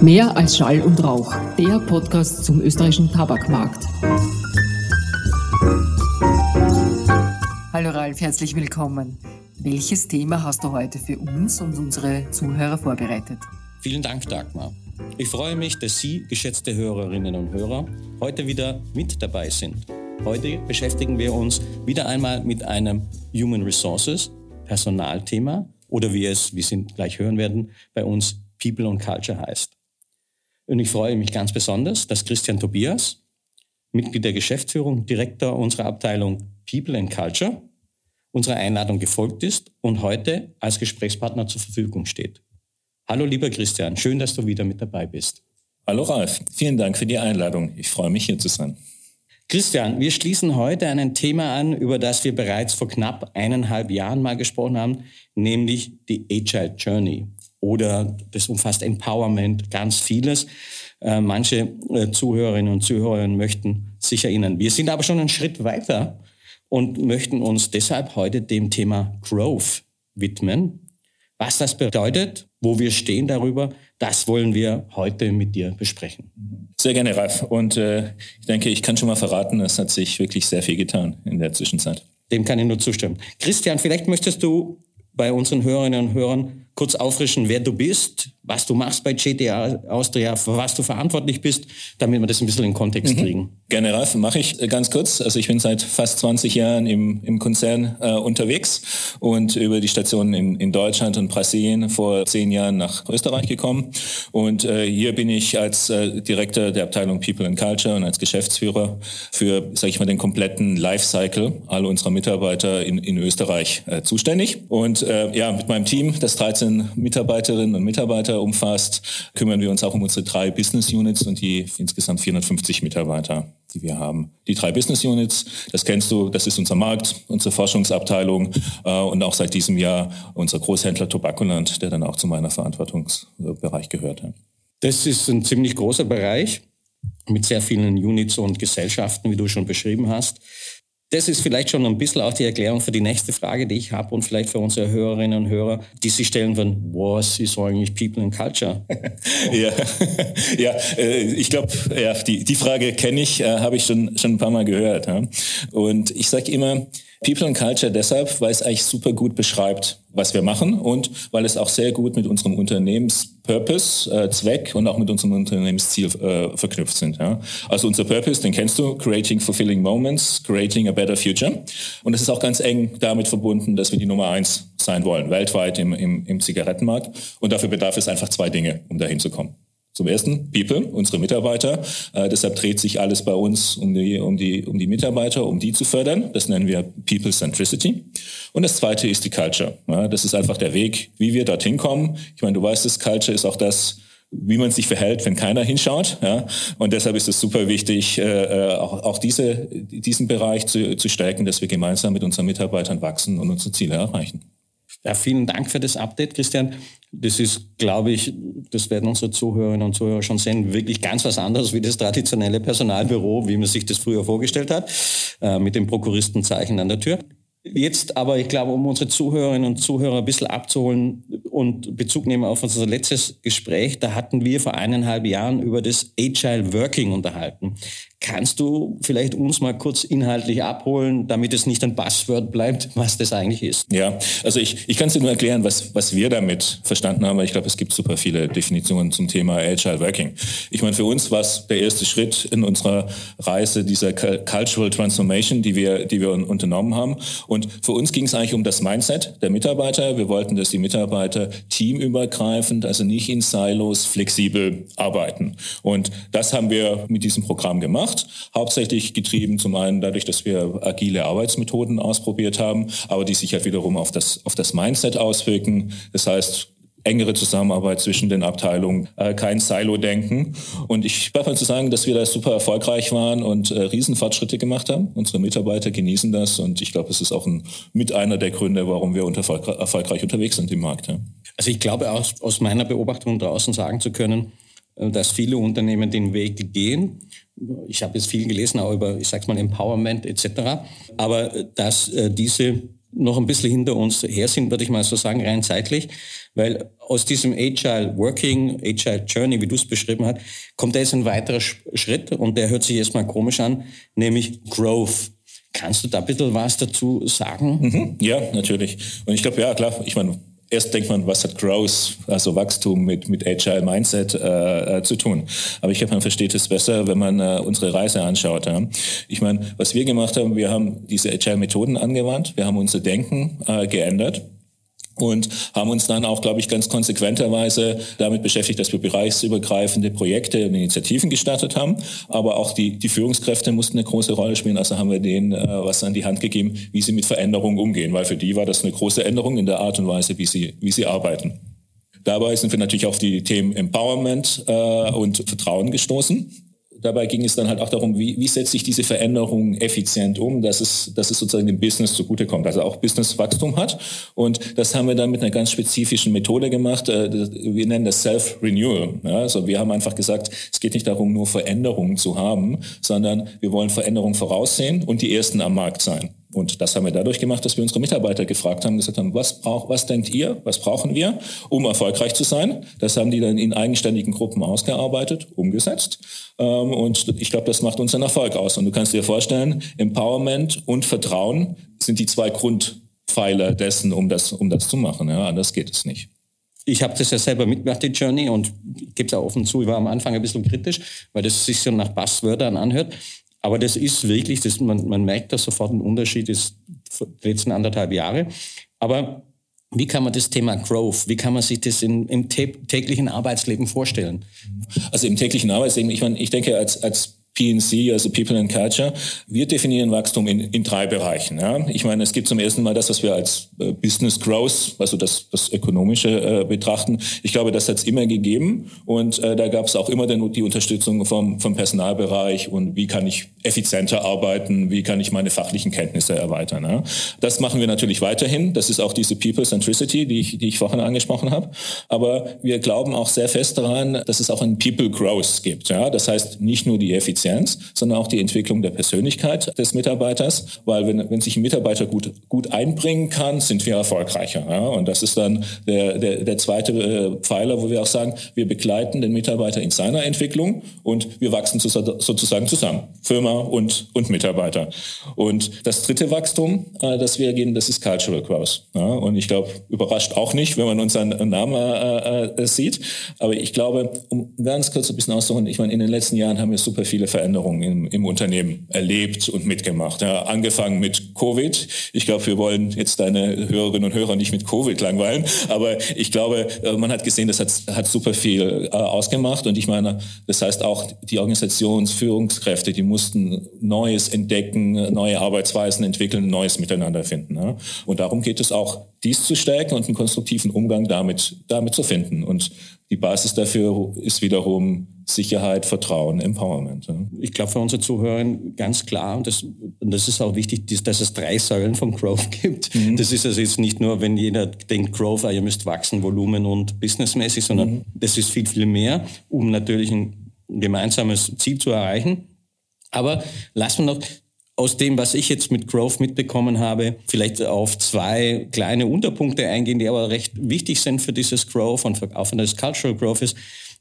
Mehr als Schall und Rauch, der Podcast zum österreichischen Tabakmarkt. Hallo Ralf, herzlich willkommen. Welches Thema hast du heute für uns und unsere Zuhörer vorbereitet? Vielen Dank, Dagmar. Ich freue mich, dass Sie, geschätzte Hörerinnen und Hörer, heute wieder mit dabei sind. Heute beschäftigen wir uns wieder einmal mit einem Human Resources Personalthema oder wie es, wie Sie gleich hören werden, bei uns People and Culture heißt. Und ich freue mich ganz besonders, dass Christian Tobias, Mitglied der Geschäftsführung, Direktor unserer Abteilung People and Culture, unserer Einladung gefolgt ist und heute als Gesprächspartner zur Verfügung steht. Hallo lieber Christian, schön, dass du wieder mit dabei bist. Hallo Ralf, vielen Dank für die Einladung. Ich freue mich hier zu sein. Christian, wir schließen heute ein Thema an, über das wir bereits vor knapp eineinhalb Jahren mal gesprochen haben, nämlich die Agile Journey oder das umfasst Empowerment, ganz vieles. Äh, manche äh, Zuhörerinnen und Zuhörer möchten sich erinnern. Wir sind aber schon einen Schritt weiter und möchten uns deshalb heute dem Thema Growth widmen. Was das bedeutet, wo wir stehen darüber, das wollen wir heute mit dir besprechen. Sehr gerne, Ralf. Und äh, ich denke, ich kann schon mal verraten, es hat sich wirklich sehr viel getan in der Zwischenzeit. Dem kann ich nur zustimmen. Christian, vielleicht möchtest du bei unseren Hörerinnen und Hörern kurz auffrischen, wer du bist, was du machst bei GTA Austria, für was du verantwortlich bist, damit wir das ein bisschen in Kontext mhm. kriegen. Gerne, Ralf, mache ich äh, ganz kurz. Also ich bin seit fast 20 Jahren im, im Konzern äh, unterwegs und über die Stationen in, in Deutschland und Brasilien vor zehn Jahren nach Österreich gekommen. Und äh, hier bin ich als äh, Direktor der Abteilung People and Culture und als Geschäftsführer für, sage ich mal, den kompletten Lifecycle aller unserer Mitarbeiter in, in Österreich äh, zuständig. Und äh, ja, mit meinem Team, das 13 Mitarbeiterinnen und Mitarbeiter umfasst, kümmern wir uns auch um unsere drei Business Units und die insgesamt 450 Mitarbeiter die wir haben. Die drei Business Units, das kennst du, das ist unser Markt, unsere Forschungsabteilung äh, und auch seit diesem Jahr unser Großhändler Tobakoland, der dann auch zu meiner Verantwortungsbereich gehört. Das ist ein ziemlich großer Bereich mit sehr vielen Units und Gesellschaften, wie du schon beschrieben hast. Das ist vielleicht schon ein bisschen auch die Erklärung für die nächste Frage, die ich habe und vielleicht für unsere Hörerinnen und Hörer, die sich stellen würden, was ist eigentlich People and Culture? ja, ja äh, ich glaube, ja, die, die Frage kenne ich, äh, habe ich schon, schon ein paar Mal gehört. Und ich sage immer, People and Culture deshalb, weil es eigentlich super gut beschreibt, was wir machen und weil es auch sehr gut mit unserem Unternehmenspurpose, äh, Zweck und auch mit unserem Unternehmensziel äh, verknüpft sind. Ja. Also unser Purpose, den kennst du, Creating Fulfilling Moments, Creating a Better Future. Und es ist auch ganz eng damit verbunden, dass wir die Nummer eins sein wollen, weltweit im, im, im Zigarettenmarkt. Und dafür bedarf es einfach zwei Dinge, um dahin zu kommen. Zum ersten People, unsere Mitarbeiter. Äh, deshalb dreht sich alles bei uns um die, um, die, um die Mitarbeiter, um die zu fördern. Das nennen wir People Centricity. Und das zweite ist die Culture. Ja, das ist einfach der Weg, wie wir dorthin kommen. Ich meine, du weißt es, Culture ist auch das, wie man sich verhält, wenn keiner hinschaut. Ja? Und deshalb ist es super wichtig, äh, äh auch, auch diese, diesen Bereich zu, zu stärken, dass wir gemeinsam mit unseren Mitarbeitern wachsen und unsere Ziele erreichen. Ja, vielen Dank für das Update, Christian. Das ist, glaube ich, das werden unsere Zuhörerinnen und Zuhörer schon sehen, wirklich ganz was anderes wie das traditionelle Personalbüro, wie man sich das früher vorgestellt hat, äh, mit dem Prokuristenzeichen an der Tür. Jetzt aber, ich glaube, um unsere Zuhörerinnen und Zuhörer ein bisschen abzuholen und Bezug nehmen auf unser letztes Gespräch, da hatten wir vor eineinhalb Jahren über das Agile Working unterhalten. Kannst du vielleicht uns mal kurz inhaltlich abholen, damit es nicht ein Buzzword bleibt, was das eigentlich ist? Ja, also ich, ich kann es dir nur erklären, was, was wir damit verstanden haben, weil ich glaube, es gibt super viele Definitionen zum Thema Agile Working. Ich meine, für uns war es der erste Schritt in unserer Reise dieser Cultural Transformation, die wir, die wir unternommen haben. Und für uns ging es eigentlich um das Mindset der Mitarbeiter. Wir wollten, dass die Mitarbeiter teamübergreifend, also nicht in Silos, flexibel arbeiten. Und das haben wir mit diesem Programm gemacht gemacht, hauptsächlich getrieben zum einen dadurch, dass wir agile Arbeitsmethoden ausprobiert haben, aber die sich halt wiederum auf das, auf das Mindset auswirken. Das heißt, engere Zusammenarbeit zwischen den Abteilungen, äh, kein Silo-Denken. Und ich darf mal zu sagen, dass wir da super erfolgreich waren und äh, Riesenfortschritte gemacht haben. Unsere Mitarbeiter genießen das und ich glaube, es ist auch ein, mit einer der Gründe, warum wir unter, erfolgreich unterwegs sind im Markt. Ja. Also ich glaube, aus, aus meiner Beobachtung draußen sagen zu können, äh, dass viele Unternehmen den Weg gehen. Ich habe jetzt viel gelesen, auch über, ich sag's mal, Empowerment etc. Aber äh, dass äh, diese noch ein bisschen hinter uns her sind, würde ich mal so sagen, rein zeitlich, weil aus diesem Agile Working, Agile Journey, wie du es beschrieben hast, kommt da jetzt ein weiterer Schritt und der hört sich erstmal komisch an, nämlich Growth. Kannst du da ein bisschen was dazu sagen? Mhm, ja, natürlich. Und ich glaube, ja, klar, ich meine, erst denkt man, was hat Growth, also Wachstum mit, mit Agile Mindset äh, äh, zu tun. Aber ich glaube, man versteht es besser, wenn man äh, unsere Reise anschaut. Ja. Ich meine, was wir gemacht haben, wir haben diese Agile Methoden angewandt, wir haben unser Denken äh, geändert und haben uns dann auch, glaube ich, ganz konsequenterweise damit beschäftigt, dass wir bereichsübergreifende Projekte und Initiativen gestartet haben. Aber auch die, die Führungskräfte mussten eine große Rolle spielen. Also haben wir denen äh, was an die Hand gegeben, wie sie mit Veränderungen umgehen, weil für die war das eine große Änderung in der Art und Weise, wie sie, wie sie arbeiten. Dabei sind wir natürlich auf die Themen Empowerment äh, und Vertrauen gestoßen dabei ging es dann halt auch darum, wie, wie setze ich diese Veränderung effizient um, dass es, dass es sozusagen dem Business zugutekommt, also auch Businesswachstum hat. Und das haben wir dann mit einer ganz spezifischen Methode gemacht. Äh, wir nennen das Self-Renewal. Also wir haben einfach gesagt, es geht nicht darum, nur Veränderungen zu haben, sondern wir wollen Veränderungen voraussehen und die ersten am Markt sein. Und das haben wir dadurch gemacht, dass wir unsere Mitarbeiter gefragt haben, gesagt haben, was, brauch, was denkt ihr, was brauchen wir, um erfolgreich zu sein? Das haben die dann in eigenständigen Gruppen ausgearbeitet, umgesetzt. Ähm, und ich glaube, das macht unseren Erfolg aus. Und du kannst dir vorstellen, Empowerment und Vertrauen sind die zwei Grundpfeiler dessen, um das, um das zu machen. Ja, anders geht es nicht. Ich habe das ja selber mitgemacht, die Journey, und gebe es auch offen zu, ich war am Anfang ein bisschen kritisch, weil das sich so nach Passwörtern anhört. Aber das ist wirklich, das, man, man merkt da sofort einen Unterschied, ist die letzten anderthalb Jahre. Aber wie kann man das Thema Growth, wie kann man sich das in, im täglichen Arbeitsleben vorstellen? Also im täglichen Arbeitsleben, ich meine, ich denke, als, als PNC, also People and Culture. Wir definieren Wachstum in, in drei Bereichen. Ja. Ich meine, es gibt zum ersten Mal das, was wir als äh, Business Growth, also das, das Ökonomische äh, betrachten. Ich glaube, das hat es immer gegeben und äh, da gab es auch immer den, die Unterstützung vom, vom Personalbereich und wie kann ich effizienter arbeiten, wie kann ich meine fachlichen Kenntnisse erweitern. Ja. Das machen wir natürlich weiterhin. Das ist auch diese People Centricity, die ich, die ich vorhin angesprochen habe. Aber wir glauben auch sehr fest daran, dass es auch ein People Growth gibt. Ja. Das heißt, nicht nur die Effizienz, sondern auch die Entwicklung der Persönlichkeit des Mitarbeiters, weil wenn, wenn sich ein Mitarbeiter gut, gut einbringen kann, sind wir erfolgreicher. Ja? Und das ist dann der, der, der zweite äh, Pfeiler, wo wir auch sagen, wir begleiten den Mitarbeiter in seiner Entwicklung und wir wachsen sozusagen zusammen, Firma und, und Mitarbeiter. Und das dritte Wachstum, äh, das wir gehen, das ist Cultural Growth. Ja? Und ich glaube, überrascht auch nicht, wenn man unseren Namen äh, äh, sieht. Aber ich glaube, um ganz kurz ein bisschen auszuholen, ich meine, in den letzten Jahren haben wir super viele Veränderungen im, im Unternehmen erlebt und mitgemacht. Ja, angefangen mit Covid. Ich glaube, wir wollen jetzt deine Hörerinnen und Hörer nicht mit Covid langweilen, aber ich glaube, äh, man hat gesehen, das hat, hat super viel äh, ausgemacht. Und ich meine, das heißt auch die Organisationsführungskräfte, die mussten Neues entdecken, neue Arbeitsweisen entwickeln, Neues miteinander finden. Ja. Und darum geht es auch, dies zu stärken und einen konstruktiven Umgang damit, damit zu finden. Und die Basis dafür ist wiederum Sicherheit, Vertrauen, Empowerment. Ich glaube für unsere Zuhörer ganz klar, und das, und das ist auch wichtig, dass es drei Säulen vom Growth gibt. Mhm. Das ist also jetzt nicht nur, wenn jeder denkt, Growth, ah, ihr müsst wachsen, Volumen und businessmäßig, sondern mhm. das ist viel, viel mehr, um natürlich ein gemeinsames Ziel zu erreichen. Aber lassen wir noch aus dem, was ich jetzt mit Growth mitbekommen habe, vielleicht auf zwei kleine Unterpunkte eingehen, die aber recht wichtig sind für dieses Growth und auch für das Cultural Growth ist.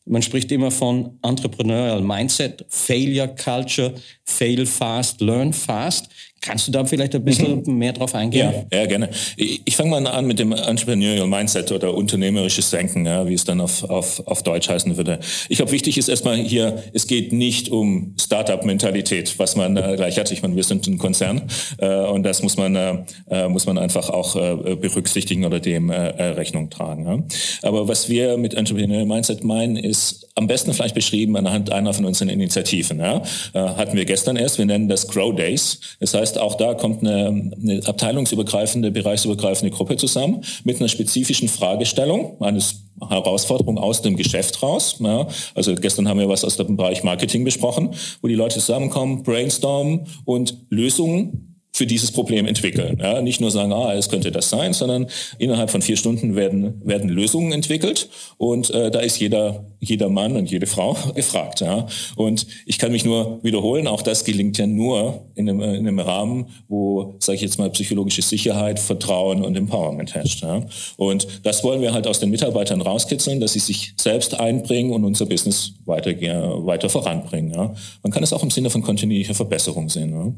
Man spricht immer von Entrepreneurial Mindset, Failure Culture, Fail Fast, Learn Fast. Kannst du da vielleicht ein bisschen mhm. mehr drauf eingehen? Ja, ja gerne. Ich, ich fange mal an mit dem Entrepreneurial Mindset oder unternehmerisches Denken, ja, wie es dann auf, auf, auf Deutsch heißen würde. Ich glaube, wichtig ist erstmal hier, es geht nicht um Startup-Mentalität, was man äh, gleich hat. Ich meine, wir sind ein Konzern äh, und das muss man, äh, äh muss man einfach auch äh, berücksichtigen oder dem äh, Rechnung tragen. Ja. Aber was wir mit Entrepreneurial Mindset meinen, ist am besten vielleicht beschrieben anhand einer von unseren Initiativen. Ja. Hatten wir gestern erst, wir nennen das Grow Days. Das heißt, heißt, auch da kommt eine, eine abteilungsübergreifende, bereichsübergreifende Gruppe zusammen mit einer spezifischen Fragestellung, eines Herausforderung aus dem Geschäft raus. Ja. Also gestern haben wir was aus dem Bereich Marketing besprochen, wo die Leute zusammenkommen, brainstormen und Lösungen für dieses Problem entwickeln. Ja, nicht nur sagen, ah, es könnte das sein, sondern innerhalb von vier Stunden werden, werden Lösungen entwickelt und äh, da ist jeder, jeder Mann und jede Frau gefragt. Ja. Und ich kann mich nur wiederholen, auch das gelingt ja nur in einem, in einem Rahmen, wo, sage ich jetzt mal, psychologische Sicherheit, Vertrauen und Empowerment herrscht. Ja. Und das wollen wir halt aus den Mitarbeitern rauskitzeln, dass sie sich selbst einbringen und unser Business weiter, weiter voranbringen. Ja. Man kann es auch im Sinne von kontinuierlicher Verbesserung sehen. Ja.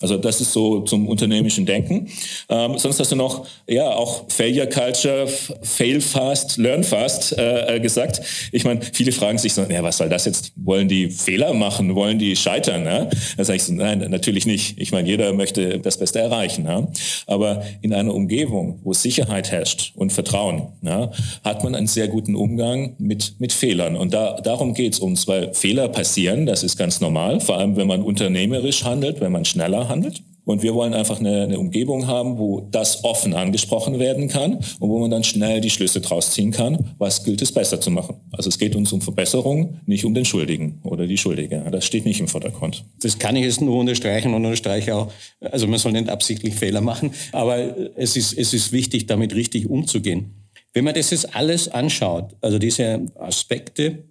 Also das ist so zum unternehmerischen Denken. Ähm, sonst hast du noch, ja, auch Failure Culture, Fail Fast, Learn Fast äh, äh, gesagt. Ich meine, viele fragen sich so, ja, was soll das jetzt? Wollen die Fehler machen? Wollen die scheitern? Ja? Da sage ich so, nein, natürlich nicht. Ich meine, jeder möchte das Beste erreichen. Ja? Aber in einer Umgebung, wo Sicherheit herrscht und Vertrauen, ja, hat man einen sehr guten Umgang mit, mit Fehlern. Und da, darum geht's uns, weil Fehler passieren, das ist ganz normal, vor allem wenn man unternehmerisch handelt, wenn man schneller handelt. Und wir wollen einfach eine, eine, Umgebung haben, wo das offen angesprochen werden kann und wo man dann schnell die Schlüsse draus ziehen kann, was gilt es besser zu machen. Also es geht uns um Verbesserung, nicht um den Schuldigen oder die Schuldige. Das steht nicht im Vordergrund. Das kann ich jetzt nur unterstreichen und unterstreiche auch, also man soll nicht absichtlich Fehler machen, aber es ist, es ist wichtig, damit richtig umzugehen. Wenn man das jetzt alles anschaut, also diese Aspekte,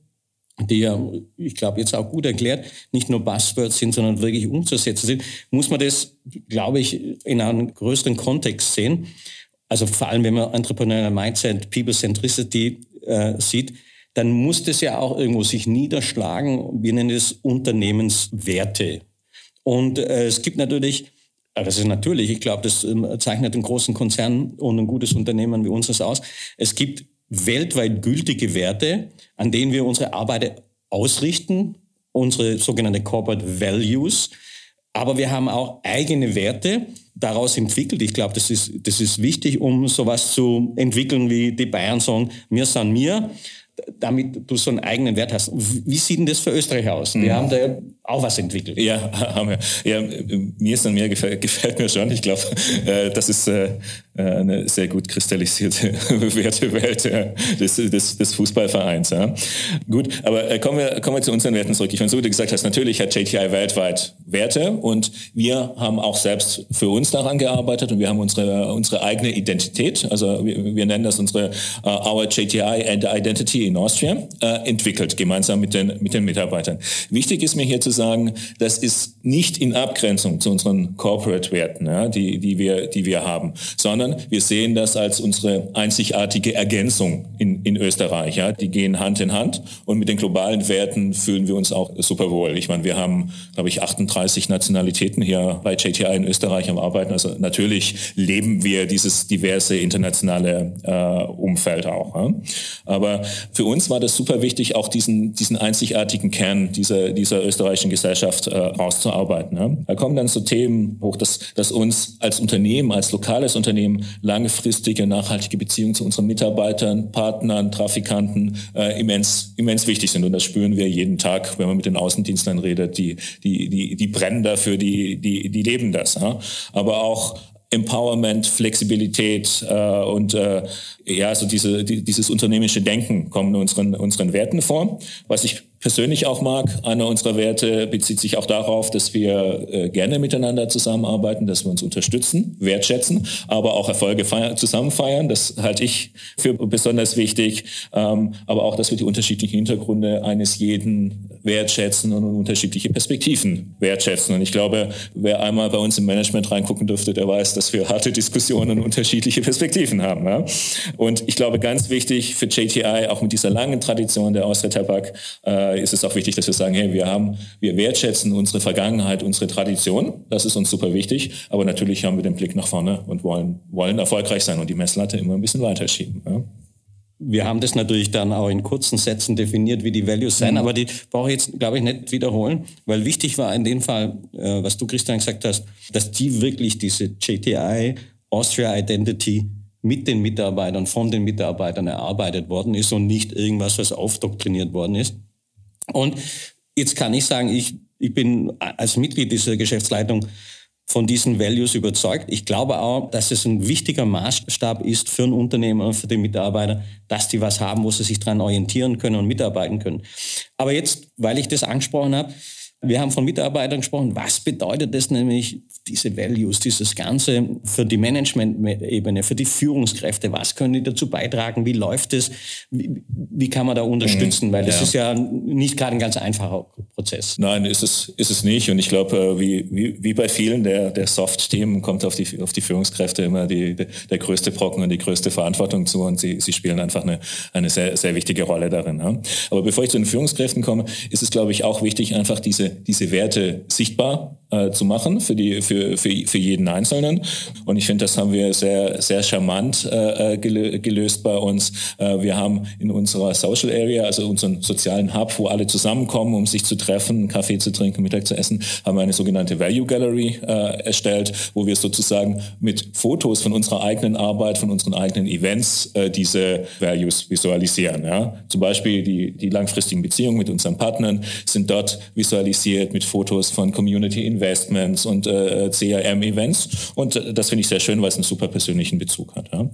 die ja, ich glaube, jetzt auch gut erklärt, nicht nur Buzzwords sind, sondern wirklich umzusetzen sind, muss man das, glaube ich, in einem größeren Kontext sehen. Also vor allem, wenn man Entrepreneurial Mindset, People Centricity äh, sieht, dann muss das ja auch irgendwo sich niederschlagen. Wir nennen es Unternehmenswerte. Und äh, es gibt natürlich, aber das ist natürlich, ich glaube, das äh, zeichnet einen großen Konzern und ein gutes Unternehmen wie unseres aus. Es gibt weltweit gültige Werte, an denen wir unsere Arbeit ausrichten, unsere sogenannte Corporate Values. Aber wir haben auch eigene Werte daraus entwickelt. Ich glaube, das ist, das ist wichtig, um sowas zu entwickeln, wie die Bayern sagen, mir san mir damit du so einen eigenen Wert hast. Wie sieht denn das für Österreich aus? Wir mhm. haben da auch was entwickelt. Ja, haben wir. Ja, mir ist dann mehr gefällt, gefällt mir schon. Ich glaube, äh, das ist äh, eine sehr gut kristallisierte Wertewelt des, des, des Fußballvereins. Ja. Gut, aber äh, kommen wir, kommen wir zu unseren Werten zurück. Ich meine, so wie du gesagt hast, natürlich hat JTI weltweit Werte und wir haben auch selbst für uns daran gearbeitet und wir haben unsere, unsere eigene Identität, also wir, wir nennen das unsere uh, Our JTI and Identity in Austria, uh, entwickelt, gemeinsam mit den, mit den Mitarbeitern. Wichtig ist mir hier zu sagen, das ist nicht in Abgrenzung zu unseren Corporate-Werten, ja, die, die, wir, die wir haben, sondern wir sehen das als unsere einzigartige Ergänzung in, in Österreich. Ja. Die gehen Hand in Hand und mit den globalen Werten fühlen wir uns auch super wohl. Ich meine, wir haben, glaube ich, 38 Nationalitäten hier bei JTI in Österreich am Arbeiten. Also natürlich leben wir dieses diverse internationale äh, Umfeld auch. Ja. Aber für uns war das super wichtig, auch diesen, diesen einzigartigen Kern dieser, dieser österreichischen Gesellschaft äh, auszuarbeiten. Ja. Da kommen dann so Themen hoch, dass, dass uns als Unternehmen, als lokales Unternehmen langfristige, nachhaltige Beziehungen zu unseren Mitarbeitern, Partnern, Trafikanten äh, immens, immens wichtig sind. Und das spüren wir jeden Tag, wenn man mit den Außendienstlern redet. Die, die, die, die brennen dafür, die, die, die leben das. Ja. Aber auch Empowerment, Flexibilität äh, und äh, ja, so diese, die, dieses unternehmerische Denken kommen unseren, unseren Werten vor. Was ich persönlich auch mag. Einer unserer Werte bezieht sich auch darauf, dass wir äh, gerne miteinander zusammenarbeiten, dass wir uns unterstützen, wertschätzen, aber auch Erfolge feiern, zusammen feiern. Das halte ich für besonders wichtig. Ähm, aber auch, dass wir die unterschiedlichen Hintergründe eines jeden wertschätzen und unterschiedliche Perspektiven wertschätzen. Und ich glaube, wer einmal bei uns im Management reingucken dürfte, der weiß, dass wir harte Diskussionen und unterschiedliche Perspektiven haben. Ja? Und ich glaube, ganz wichtig für JTI, auch mit dieser langen Tradition der Austria Tabak, äh, ist es auch wichtig, dass wir sagen, hey, wir haben, wir wertschätzen unsere Vergangenheit, unsere Tradition. Das ist uns super wichtig. Aber natürlich haben wir den Blick nach vorne und wollen, wollen erfolgreich sein und die Messlatte immer ein bisschen weiter schieben. Ja? wir haben das natürlich dann auch in kurzen Sätzen definiert, wie die Values sein, mhm. aber die brauche ich jetzt, glaube ich, nicht wiederholen, weil wichtig war in dem Fall, äh, was du, Christian, gesagt hast, dass die wirklich diese JTI, Austria Identity mit den Mitarbeitern, von den Mitarbeitern erarbeitet worden ist und nicht irgendwas, was aufdoktriniert worden ist. Und jetzt kann ich sagen, ich, ich bin als Mitglied dieser Geschäftsleitung von diesen Values überzeugt. Ich glaube auch, dass es ein wichtiger Maßstab ist für ein Unternehmen und für die Mitarbeiter, dass die was haben, wo sie sich dran orientieren können und mitarbeiten können. Aber jetzt, weil ich das angesprochen habe, Wir haben von Mitarbeitern gesprochen. Was bedeutet das nämlich, diese Values, dieses Ganze für die Management-Ebene, für die Führungskräfte? Was können die dazu beitragen? Wie läuft es? Wie, wie, kann man da unterstützen? Weil das ja. ist ja nicht gerade ein ganz einfacher Prozess. Nein, ist es, ist es nicht. Und ich glaube, äh, wie, wie, wie bei vielen der, der Soft-Themen kommt auf die, auf die Führungskräfte immer die, der größte Brocken und die größte Verantwortung zu. Und sie, sie spielen einfach eine, eine sehr, sehr wichtige Rolle darin. Aber bevor ich zu den Führungskräften komme, ist es, glaube ich, auch wichtig, einfach diese diese Werte sichtbar äh, zu machen für, die, für, für, für jeden Einzelnen. Und ich finde, das haben wir sehr, sehr charmant äh, äh gelöst bei uns. Äh, wir haben in unserer Social Area, also unseren sozialen Hub, wo alle zusammenkommen, um sich zu treffen, Kaffee zu trinken, Mittag zu essen, haben wir eine sogenannte Value Gallery äh, erstellt, wo wir sozusagen mit Fotos von unserer eigenen Arbeit, von unseren eigenen Events äh, diese Values visualisieren. Ja? Zum Beispiel die, die langfristigen Beziehungen mit unseren Partnern sind dort visualisiert mit Fotos von Community Investments Investments und äh, CRM-Events. Und äh, das finde ich sehr schön, weil es einen super persönlichen Bezug hat. Ja.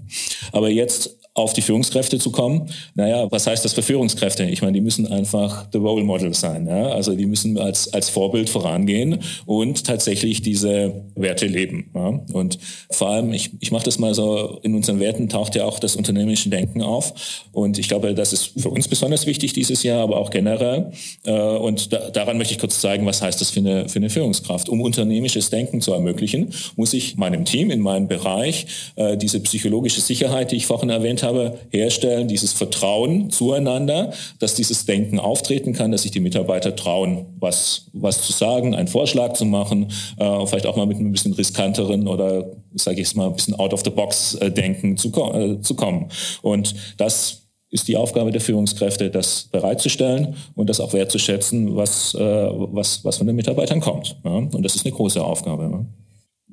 Aber jetzt auf die Führungskräfte zu kommen. Naja, was heißt das für Führungskräfte? Ich meine, die müssen einfach the Role Model sein. Ja? Also die müssen als, als Vorbild vorangehen und tatsächlich diese Werte leben. Ja? Und vor allem, ich, ich mache das mal so, in unseren Werten taucht ja auch das unternehmerische Denken auf. Und ich glaube, das ist für uns besonders wichtig dieses Jahr, aber auch generell. Äh, und da, daran möchte ich kurz zeigen, was heißt das für eine, für eine Führungskraft. Um unternehmerisches Denken zu ermöglichen, muss ich meinem Team, in meinem Bereich, äh, diese psychologische Sicherheit, die ich vorhin erwähnt habe, habe, herstellen, dieses Vertrauen zueinander, dass dieses Denken auftreten kann, dass sich die Mitarbeiter trauen, was, was zu sagen, einen Vorschlag zu machen, äh, vielleicht auch mal mit ein bisschen riskanteren oder, sage ich es mal, ein bisschen out-of-the-box-Denken zu, äh, zu kommen. Und das ist die Aufgabe der Führungskräfte, das bereitzustellen und das auch wertzuschätzen, was, äh, was, was von den Mitarbeitern kommt. Ja? Und das ist eine große Aufgabe. Ja?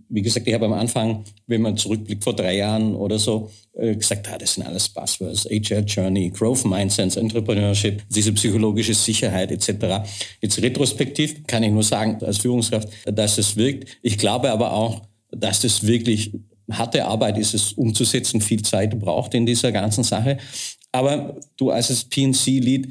Wie gesagt, ich habe am Anfang, wenn man zurückblickt vor drei Jahren oder so, äh, gesagt, ah, das sind alles Buzzwords, HR Journey, Growth Mindsets, Entrepreneurship, diese psychologische Sicherheit etc. Jetzt retrospektiv kann ich nur sagen, als Führungskraft, dass es wirkt. Ich glaube aber auch, dass das wirklich harte Arbeit ist, es umzusetzen, viel Zeit braucht in dieser ganzen Sache. Aber du als PNC-Lead,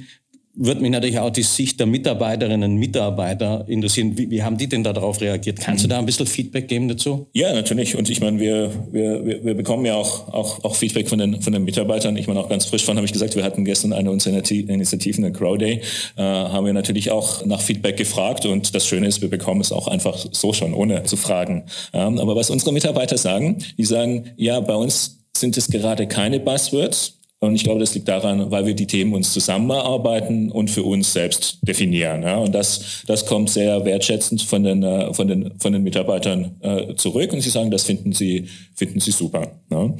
würde mich natürlich auch die Sicht der Mitarbeiterinnen und Mitarbeiter interessieren. Wie, wie haben die denn darauf reagiert? Kannst du da ein bisschen Feedback geben dazu? Ja, natürlich. Und ich meine, wir, wir, wir bekommen ja auch, auch, auch Feedback von den, von den Mitarbeitern. Ich meine, auch ganz frisch von habe ich gesagt, wir hatten gestern eine unserer Initiativen, der Crow Day, äh, haben wir natürlich auch nach Feedback gefragt. Und das Schöne ist, wir bekommen es auch einfach so schon, ohne zu fragen. Ähm, aber was unsere Mitarbeiter sagen, die sagen, ja, bei uns sind es gerade keine Buzzwords, und ich glaube, das liegt daran, weil wir die Themen uns zusammenarbeiten und für uns selbst definieren. Ja. Und das, das kommt sehr wertschätzend von den, äh, von den, von den Mitarbeitern äh, zurück. Und sie sagen, das finden sie, finden sie super. Ja.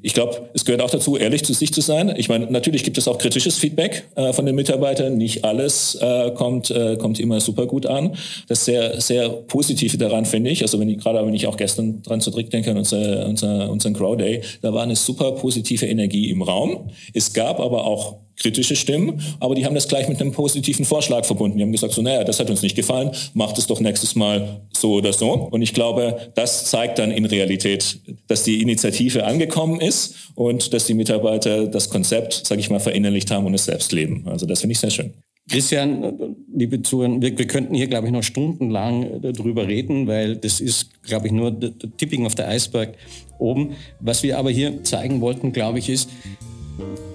Ich glaube, es gehört auch dazu, ehrlich zu sich zu sein. Ich meine, natürlich gibt es auch kritisches Feedback äh, von den Mitarbeitern. Nicht alles äh, kommt, äh, kommt immer super gut an. Das sehr, sehr Positive daran finde ich. Also wenn ich gerade, wenn ich auch gestern dran zurückdenke an unser, unser, unseren Crow Day, da war eine super positive Energie im Raum. Es gab aber auch kritische Stimmen, aber die haben das gleich mit einem positiven Vorschlag verbunden. Die haben gesagt, so, naja, das hat uns nicht gefallen, macht es doch nächstes Mal so oder so. Und ich glaube, das zeigt dann in Realität, dass die Initiative angekommen ist und dass die Mitarbeiter das Konzept, sage ich mal, verinnerlicht haben und es selbst leben. Also das finde ich sehr schön. Christian, liebe Zuhörer, wir, wir könnten hier, glaube ich, noch stundenlang darüber reden, weil das ist, glaube ich, nur der Tipping auf der Eisberg oben. Was wir aber hier zeigen wollten, glaube ich, ist,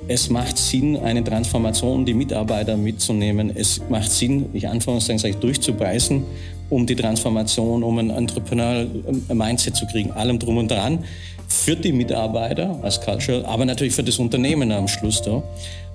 es macht Sinn, eine Transformation, die Mitarbeiter mitzunehmen. Es macht Sinn, ich Anführungszeichen durchzubeißen, um die Transformation, um ein Entrepreneurial-Mindset zu kriegen, allem drum und dran für die Mitarbeiter als Culture, aber natürlich für das Unternehmen am Schluss da.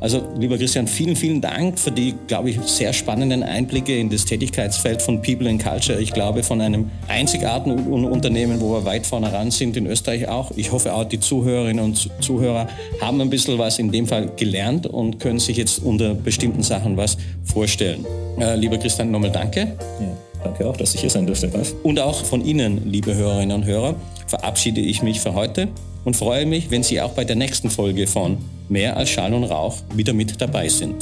Also, lieber Christian, vielen, vielen Dank für die, glaube ich, sehr spannenden Einblicke in das Tätigkeitsfeld von People and Culture. Ich glaube, von einem einzigartigen Unternehmen, wo wir weit vorne ran sind, in Österreich auch. Ich hoffe auch, die Zuhörerinnen und Zuhörer haben ein bisschen was in dem Fall gelernt und können sich jetzt unter bestimmten Sachen was vorstellen. Äh, lieber Christian, nochmal danke. Ja. Danke auch, dass ich hier sein durfte, Ralf. Und auch von Ihnen, liebe Hörerinnen und Hörer, verabschiede ich mich für heute und freue mich, wenn Sie auch bei der nächsten Folge von Mehr als Schall und Rauch wieder mit dabei sind.